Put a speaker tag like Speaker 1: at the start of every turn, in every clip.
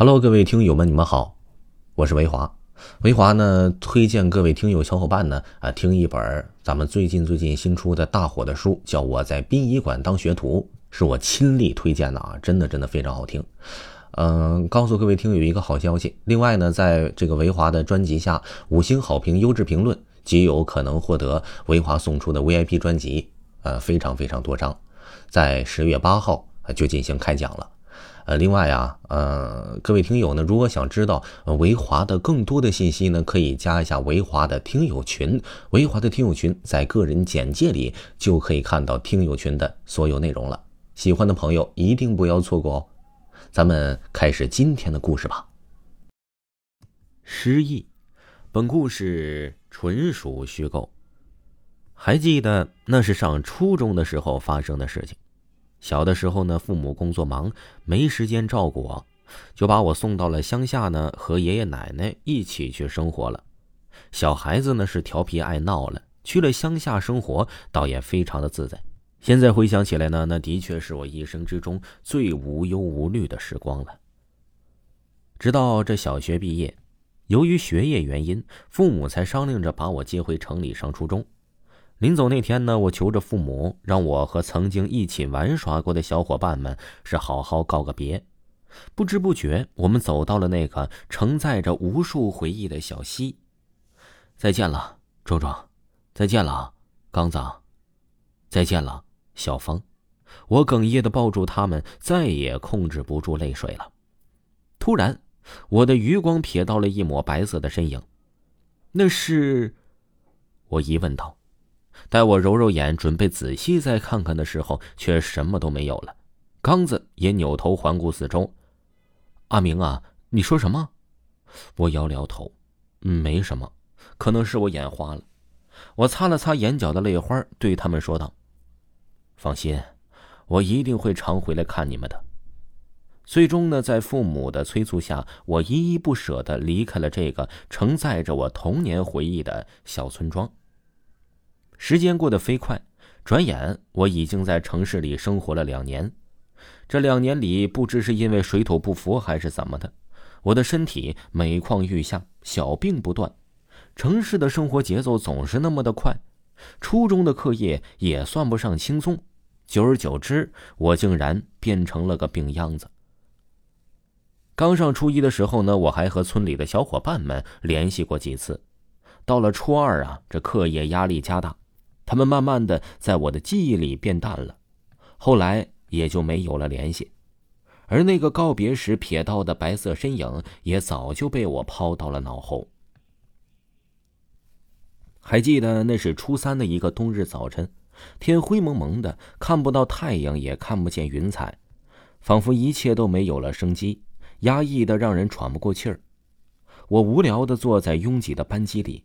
Speaker 1: Hello，各位听友们，你们好，我是维华。维华呢，推荐各位听友小伙伴呢啊，听一本咱们最近最近新出的大火的书，叫《我在殡仪馆当学徒》，是我亲力推荐的啊，真的真的非常好听。嗯，告诉各位听友一个好消息，另外呢，在这个维华的专辑下五星好评、优质评论，极有可能获得维华送出的 VIP 专辑，呃，非常非常多张，在十月八号就进行开奖了。呃，另外啊，呃，各位听友呢，如果想知道维华的更多的信息呢，可以加一下维华的听友群。维华的听友群在个人简介里就可以看到听友群的所有内容了。喜欢的朋友一定不要错过哦。咱们开始今天的故事吧。失忆，本故事纯属虚构。还记得那是上初中的时候发生的事情。小的时候呢，父母工作忙，没时间照顾我，就把我送到了乡下呢，和爷爷奶奶一起去生活了。小孩子呢是调皮爱闹了，去了乡下生活，倒也非常的自在。现在回想起来呢，那的确是我一生之中最无忧无虑的时光了。直到这小学毕业，由于学业原因，父母才商量着把我接回城里上初中。临走那天呢，我求着父母，让我和曾经一起玩耍过的小伙伴们是好好告个别。不知不觉，我们走到了那个承载着无数回忆的小溪。再见了，壮壮；再见了，刚子；再见了，小芳。我哽咽的抱住他们，再也控制不住泪水了。突然，我的余光瞥到了一抹白色的身影，那是……我疑问道。待我揉揉眼，准备仔细再看看的时候，却什么都没有了。刚子也扭头环顾四周。阿明啊，你说什么？我摇了摇头，没什么，可能是我眼花了。我擦了擦眼角的泪花，对他们说道：“放心，我一定会常回来看你们的。”最终呢，在父母的催促下，我依依不舍的离开了这个承载着我童年回忆的小村庄。时间过得飞快，转眼我已经在城市里生活了两年。这两年里，不知是因为水土不服还是怎么的，我的身体每况愈下，小病不断。城市的生活节奏总是那么的快，初中的课业也算不上轻松。久而久之，我竟然变成了个病秧子。刚上初一的时候呢，我还和村里的小伙伴们联系过几次。到了初二啊，这课业压力加大。他们慢慢的在我的记忆里变淡了，后来也就没有了联系，而那个告别时瞥到的白色身影也早就被我抛到了脑后。还记得那是初三的一个冬日早晨，天灰蒙蒙的，看不到太阳，也看不见云彩，仿佛一切都没有了生机，压抑的让人喘不过气儿。我无聊的坐在拥挤的班级里。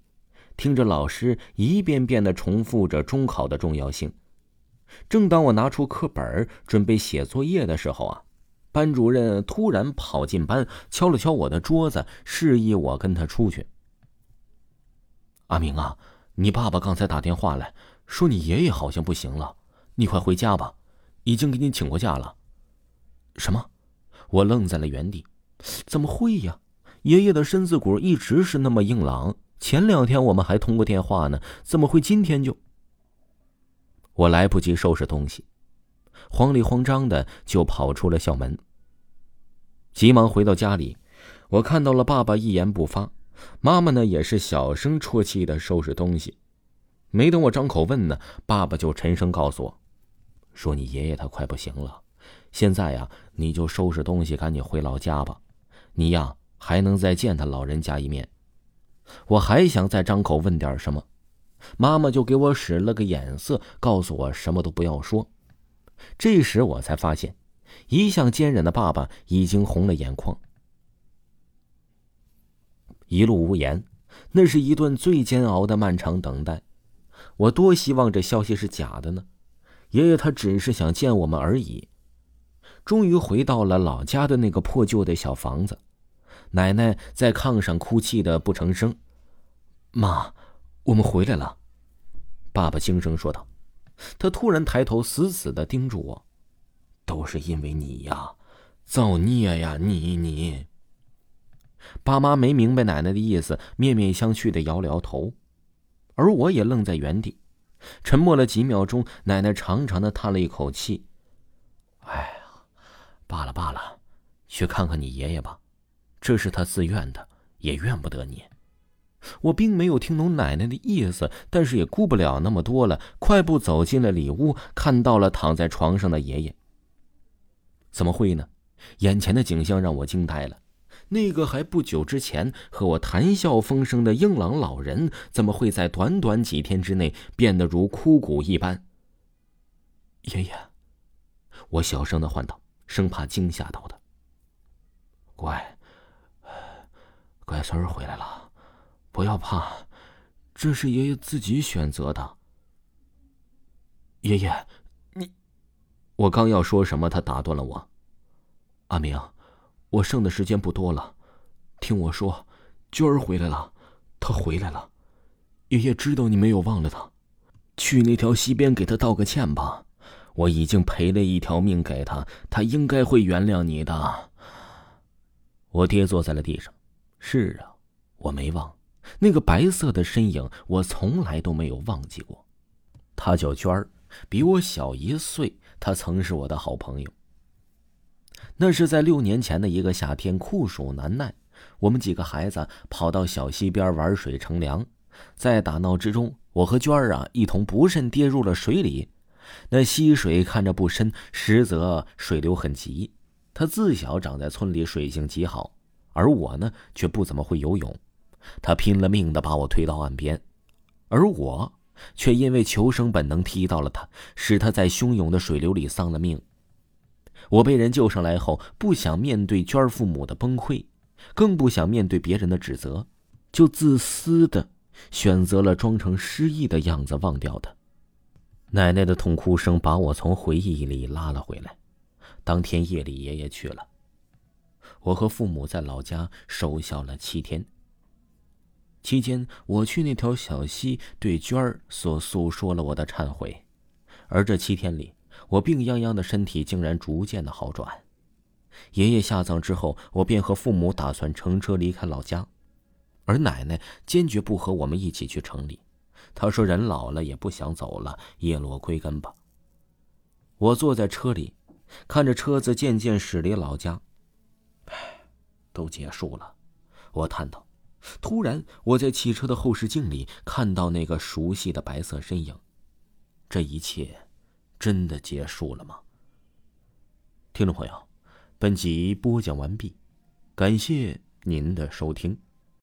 Speaker 1: 听着老师一遍遍的重复着中考的重要性。正当我拿出课本准备写作业的时候啊，班主任突然跑进班，敲了敲我的桌子，示意我跟他出去。阿明啊，你爸爸刚才打电话来说你爷爷好像不行了，你快回家吧，已经给你请过假了。什么？我愣在了原地。怎么会呀？爷爷的身子骨一直是那么硬朗。前两天我们还通过电话呢，怎么会今天就？我来不及收拾东西，慌里慌张的就跑出了校门。急忙回到家里，我看到了爸爸一言不发，妈妈呢也是小声啜泣的收拾东西。没等我张口问呢，爸爸就沉声告诉我，说你爷爷他快不行了，现在呀你就收拾东西赶紧回老家吧，你呀还能再见他老人家一面。我还想再张口问点什么，妈妈就给我使了个眼色，告诉我什么都不要说。这时我才发现，一向坚忍的爸爸已经红了眼眶。一路无言，那是一段最煎熬的漫长等待。我多希望这消息是假的呢，爷爷他只是想见我们而已。终于回到了老家的那个破旧的小房子。奶奶在炕上哭泣的不成声。妈，我们回来了。爸爸轻声说道。他突然抬头，死死的盯住我。都是因为你呀，造孽呀！你你。爸妈没明白奶奶的意思，面面相觑的摇了摇头，而我也愣在原地，沉默了几秒钟。奶奶长长的叹了一口气：“哎呀，罢了罢了，去看看你爷爷吧，这是他自愿的，也怨不得你。”我并没有听懂奶奶的意思，但是也顾不了那么多了，快步走进了里屋，看到了躺在床上的爷爷。怎么会呢？眼前的景象让我惊呆了。那个还不久之前和我谈笑风生的硬朗老人，怎么会在短短几天之内变得如枯骨一般？爷爷，我小声的唤道，生怕惊吓到他。乖，乖孙儿回来了，不要怕，这是爷爷自己选择的。爷爷，你……我刚要说什么，他打断了我。阿明。我剩的时间不多了，听我说，娟儿回来了，她回来了，爷爷知道你没有忘了她，去那条溪边给她道个歉吧，我已经赔了一条命给他，他应该会原谅你的。我跌坐在了地上，是啊，我没忘，那个白色的身影，我从来都没有忘记过，她叫娟儿，比我小一岁，她曾是我的好朋友。那是在六年前的一个夏天，酷暑难耐，我们几个孩子跑到小溪边玩水乘凉，在打闹之中，我和娟儿啊一同不慎跌入了水里。那溪水看着不深，实则水流很急。他自小长在村里，水性极好，而我呢却不怎么会游泳。他拼了命的把我推到岸边，而我却因为求生本能踢到了他，使他在汹涌的水流里丧了命。我被人救上来后，不想面对娟儿父母的崩溃，更不想面对别人的指责，就自私的选择了装成失忆的样子忘掉他。奶奶的痛哭声把我从回忆里拉了回来。当天夜里，爷爷去了，我和父母在老家守孝了七天。期间，我去那条小溪对娟儿所诉说了我的忏悔，而这七天里。我病殃殃的身体竟然逐渐的好转。爷爷下葬之后，我便和父母打算乘车离开老家，而奶奶坚决不和我们一起去城里。她说：“人老了也不想走了，叶落归根吧。”我坐在车里，看着车子渐渐驶离老家。都结束了，我叹道。突然，我在汽车的后视镜里看到那个熟悉的白色身影。这一切。真的结束了吗？听众朋友，本集播讲完毕，感谢您的收听。